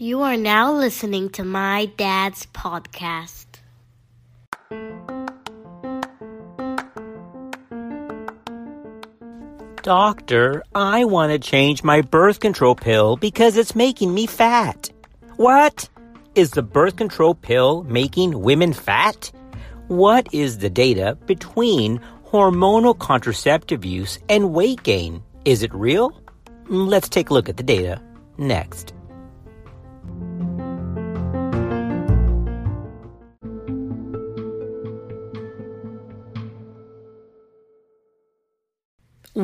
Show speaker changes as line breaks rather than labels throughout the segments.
You are now listening to my dad's podcast.
Doctor, I want to change my birth control pill because it's making me fat. What? Is the birth control pill making women fat? What is the data between hormonal contraceptive use and weight gain? Is it real? Mm, let's take a look at the data next.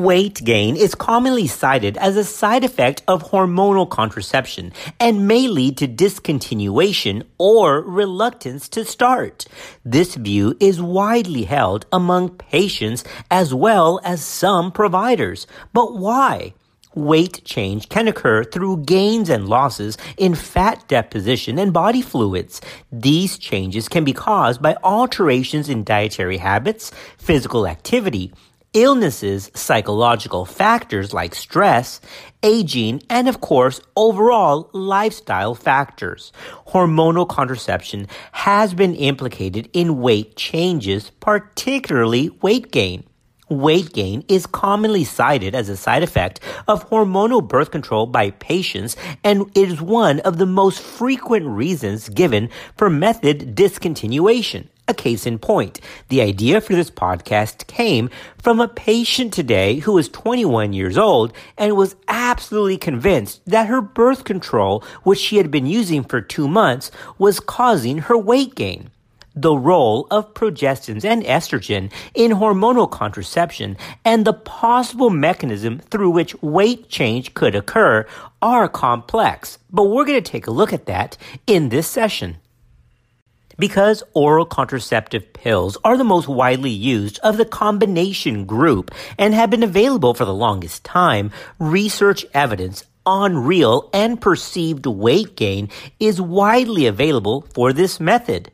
Weight gain is commonly cited as a side effect of hormonal contraception and may lead to discontinuation or reluctance to start. This view is widely held among patients as well as some providers. But why? Weight change can occur through gains and losses in fat deposition and body fluids. These changes can be caused by alterations in dietary habits, physical activity, illnesses, psychological factors like stress, aging, and of course, overall lifestyle factors. Hormonal contraception has been implicated in weight changes, particularly weight gain. Weight gain is commonly cited as a side effect of hormonal birth control by patients, and it is one of the most frequent reasons given for method discontinuation. A case in point. The idea for this podcast came from a patient today who was 21 years old and was absolutely convinced that her birth control, which she had been using for two months, was causing her weight gain the role of progestins and estrogen in hormonal contraception and the possible mechanism through which weight change could occur are complex. But we're going to take a look at that in this session. Because oral contraceptive pills are the most widely used of the combination group and have been available for the longest time, research evidence on real and perceived weight gain is widely available for this method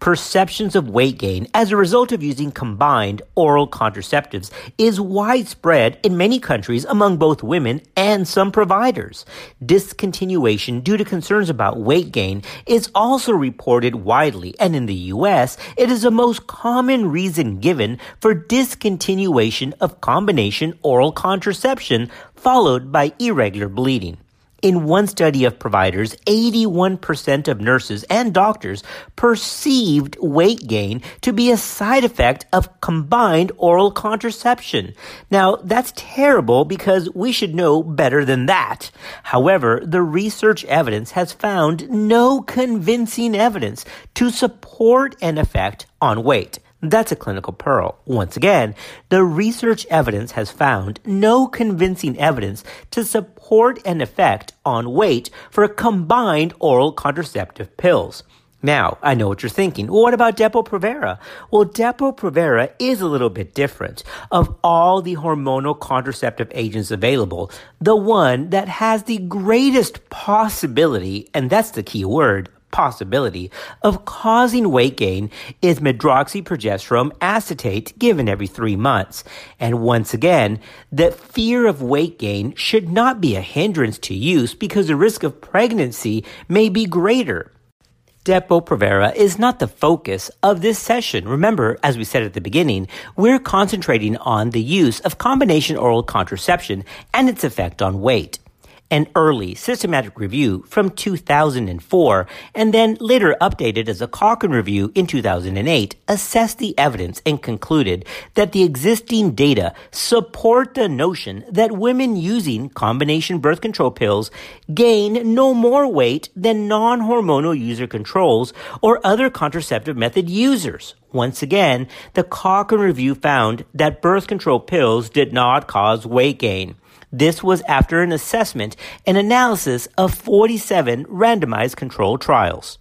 perceptions of weight gain as a result of using combined oral contraceptives is widespread in many countries among both women and some providers. Discontinuation due to concerns about weight gain is also reported widely, and in the US, it is the most common reason given for discontinuation of combination oral contraception followed by irregular bleeding. In one study of providers, 81% of nurses and doctors perceived weight gain to be a side effect of combined oral contraception. Now, that's terrible because we should know better than that. However, the research evidence has found no convincing evidence to support an effect on weight. That's a clinical pearl. Once again, the research evidence has found no convincing evidence to support an effect on weight for combined oral contraceptive pills. Now, I know what you're thinking. What about Depo-Provera? Well, Depo-Provera is a little bit different. Of all the hormonal contraceptive agents available, the one that has the greatest possibility, and that's the key word, possibility of causing weight gain is medroxyprogesterone acetate given every three months. And once again, the fear of weight gain should not be a hindrance to use because the risk of pregnancy may be greater. Depo-Provera is not the focus of this session. Remember, as we said at the beginning, we're concentrating on the use of combination oral contraception and its effect on weight an early systematic review from 2004 and then later updated as a Cochrane review in 2008 assessed the evidence and concluded that the existing data support the notion that women using combination birth control pills gain no more weight than non-hormonal user controls or other contraceptive method users. Once again, the Cochrane review found that birth control pills did not cause weight gain. This was after an assessment and analysis of 47 randomized controlled trials.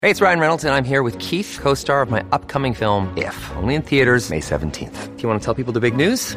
Hey, it's Ryan Reynolds, and I'm here with Keith, co star of my upcoming film, If, only in theaters, May 17th. Do you want to tell people the big news?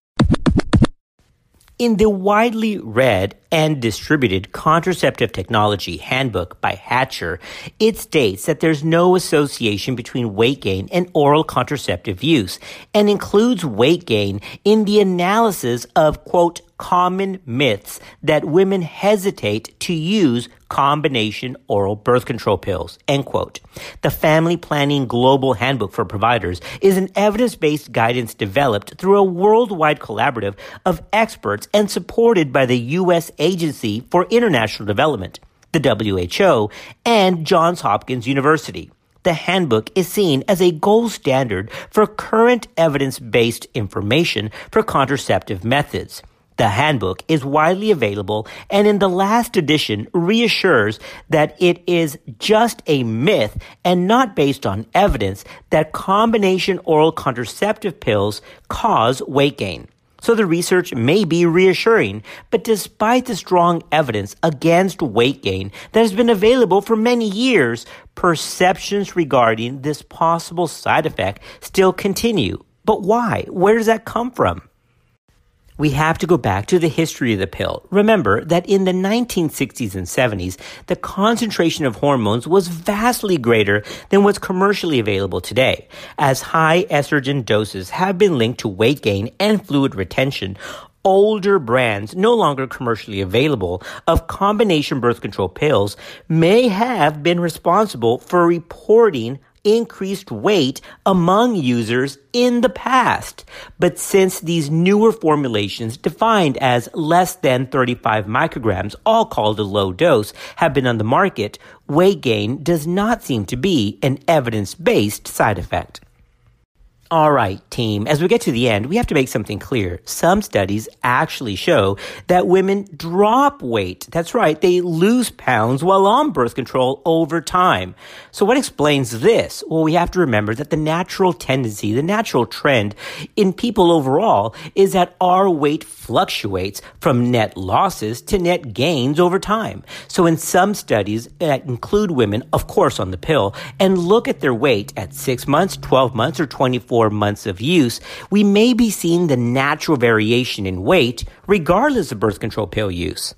In the widely read and distributed Contraceptive Technology Handbook by Hatcher, it states that there's no association between weight gain and oral contraceptive use and includes weight gain in the analysis of, quote, common myths that women hesitate to use combination oral birth control pills, end quote. The Family Planning Global Handbook for Providers is an evidence-based guidance developed through a worldwide collaborative of experts and supported by the U.S. Agency for International Development, the WHO, and Johns Hopkins University. The handbook is seen as a gold standard for current evidence-based information for contraceptive methods. The handbook is widely available and in the last edition reassures that it is just a myth and not based on evidence that combination oral contraceptive pills cause weight gain. So the research may be reassuring, but despite the strong evidence against weight gain that has been available for many years, perceptions regarding this possible side effect still continue. But why? Where does that come from? We have to go back to the history of the pill. Remember that in the 1960s and 70s, the concentration of hormones was vastly greater than what's commercially available today. As high estrogen doses have been linked to weight gain and fluid retention, older brands no longer commercially available of combination birth control pills may have been responsible for reporting increased weight among users in the past. But since these newer formulations, defined as less than 35 micrograms, all called a low dose, have been on the market, weight gain does not seem to be an evidence-based side effect. All right, team. As we get to the end, we have to make something clear. Some studies actually show that women drop weight. That's right. They lose pounds while on birth control over time. So what explains this? Well, we have to remember that the natural tendency, the natural trend in people overall is that our weight fluctuates from net losses to net gains over time. So in some studies that include women, of course, on the pill and look at their weight at six months, 12 months, or 24 months of use, we may be seeing the natural variation in weight regardless of birth control pill use.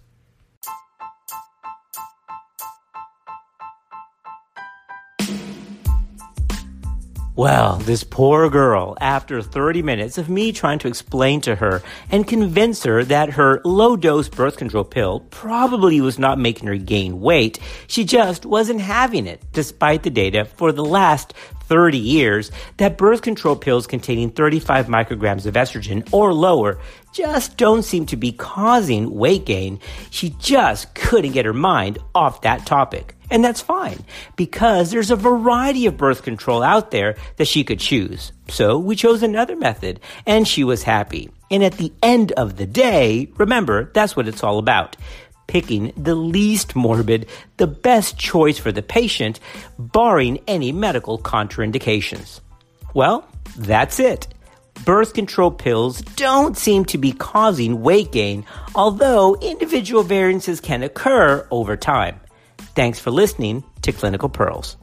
Well, this poor girl, after 30 minutes of me trying to explain to her and convince her that her low dose birth control pill probably was not making her gain weight, she just wasn't having it, despite the data for the last 30 years that birth control pills containing 35 micrograms of estrogen or lower just don't seem to be causing weight gain. She just couldn't get her mind off that topic. And that's fine because there's a variety of birth control out there that she could choose. So we chose another method and she was happy. And at the end of the day, remember, that's what it's all about. Picking the least morbid, the best choice for the patient, barring any medical contraindications. Well, that's it. Birth control pills don't seem to be causing weight gain, although individual variances can occur over time. Thanks for listening to Clinical Pearls.